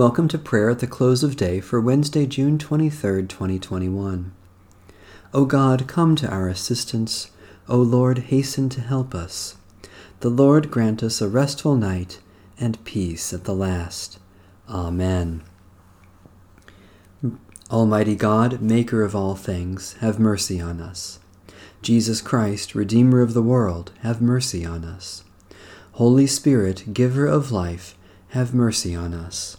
Welcome to prayer at the close of day for Wednesday, June 23, 2021. O God, come to our assistance. O Lord, hasten to help us. The Lord grant us a restful night and peace at the last. Amen. Almighty God, Maker of all things, have mercy on us. Jesus Christ, Redeemer of the world, have mercy on us. Holy Spirit, Giver of life, have mercy on us.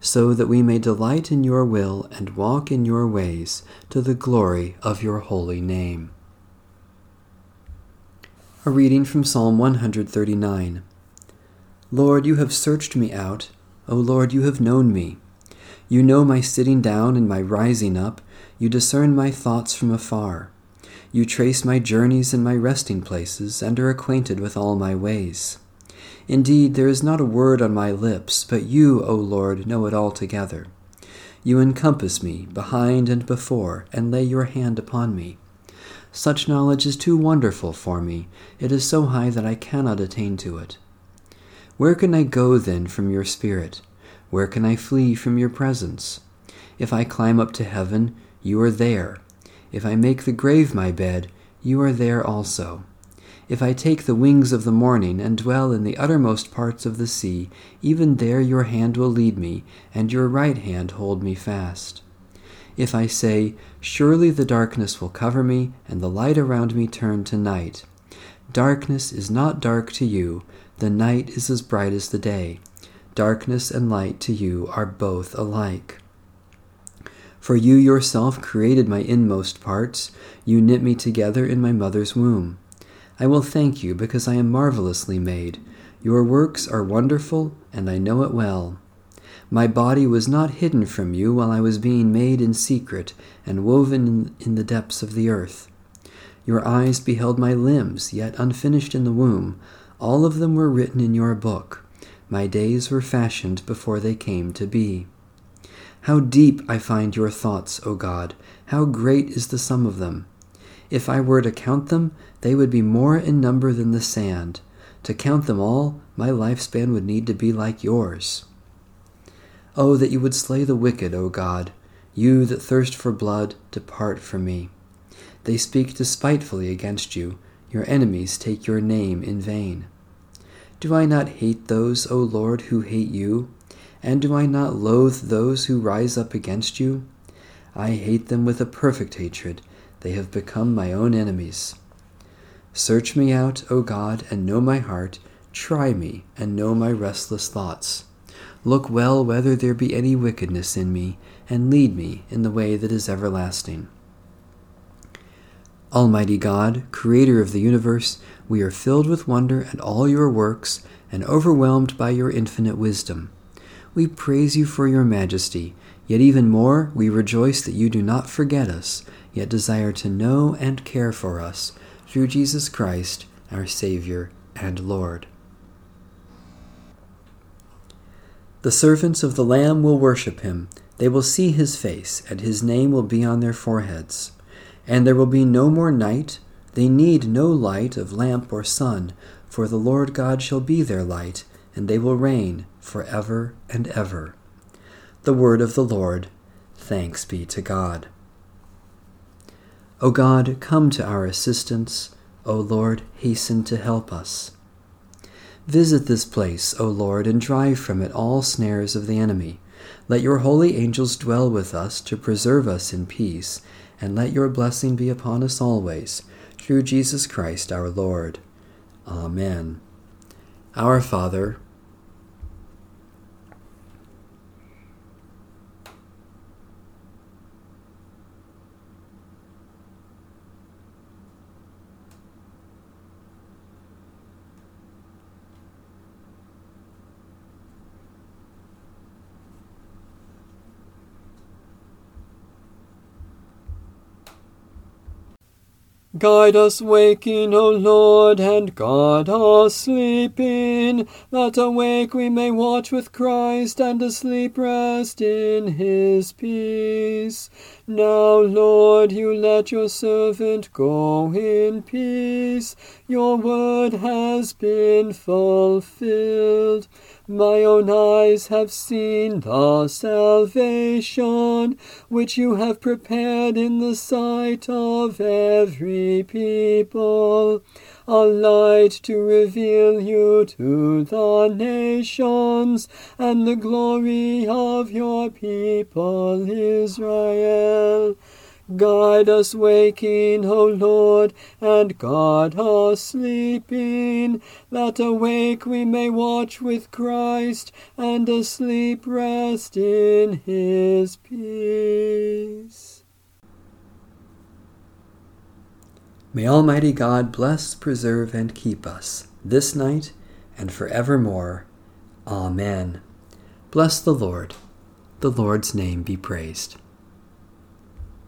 so that we may delight in your will and walk in your ways to the glory of your holy name. A reading from Psalm 139 Lord, you have searched me out. O Lord, you have known me. You know my sitting down and my rising up. You discern my thoughts from afar. You trace my journeys and my resting places, and are acquainted with all my ways. Indeed, there is not a word on my lips, but you, O Lord, know it altogether. You encompass me, behind and before, and lay your hand upon me. Such knowledge is too wonderful for me. It is so high that I cannot attain to it. Where can I go then from your Spirit? Where can I flee from your presence? If I climb up to heaven, you are there. If I make the grave my bed, you are there also. If I take the wings of the morning and dwell in the uttermost parts of the sea, even there your hand will lead me, and your right hand hold me fast. If I say, Surely the darkness will cover me, and the light around me turn to night. Darkness is not dark to you, the night is as bright as the day. Darkness and light to you are both alike. For you yourself created my inmost parts, you knit me together in my mother's womb. I will thank you because I am marvelously made. Your works are wonderful, and I know it well. My body was not hidden from you while I was being made in secret and woven in the depths of the earth. Your eyes beheld my limbs, yet unfinished in the womb. All of them were written in your book. My days were fashioned before they came to be. How deep I find your thoughts, O God! How great is the sum of them! If I were to count them, they would be more in number than the sand. To count them all, my lifespan would need to be like yours. Oh, that you would slay the wicked, O God! You that thirst for blood, depart from me. They speak despitefully against you. Your enemies take your name in vain. Do I not hate those, O Lord, who hate you? And do I not loathe those who rise up against you? I hate them with a perfect hatred they have become my own enemies. Search me out, O God, and know my heart. Try me, and know my restless thoughts. Look well whether there be any wickedness in me, and lead me in the way that is everlasting. Almighty God, Creator of the universe, we are filled with wonder at all your works and overwhelmed by your infinite wisdom. We praise you for your majesty, yet even more we rejoice that you do not forget us yet desire to know and care for us through Jesus Christ, our Savior and Lord. The servants of the Lamb will worship him. They will see his face, and his name will be on their foreheads. And there will be no more night. They need no light of lamp or sun, for the Lord God shall be their light, and they will reign for ever and ever. The word of the Lord. Thanks be to God. O God, come to our assistance. O Lord, hasten to help us. Visit this place, O Lord, and drive from it all snares of the enemy. Let your holy angels dwell with us to preserve us in peace, and let your blessing be upon us always, through Jesus Christ our Lord. Amen. Our Father, Guide us waking, O Lord, and guard us sleeping, that awake we may watch with Christ, and asleep rest in his peace. Now, Lord, you let your servant go in peace. Your word has been fulfilled. My own eyes have seen the salvation which you have prepared in the sight of every people, a light to reveal you to the nations, and the glory of your people Israel. Guide us waking, O Lord, and guard us sleeping, that awake we may watch with Christ, and asleep rest in his peace. May Almighty God bless, preserve, and keep us this night and forevermore. Amen. Bless the Lord. The Lord's name be praised.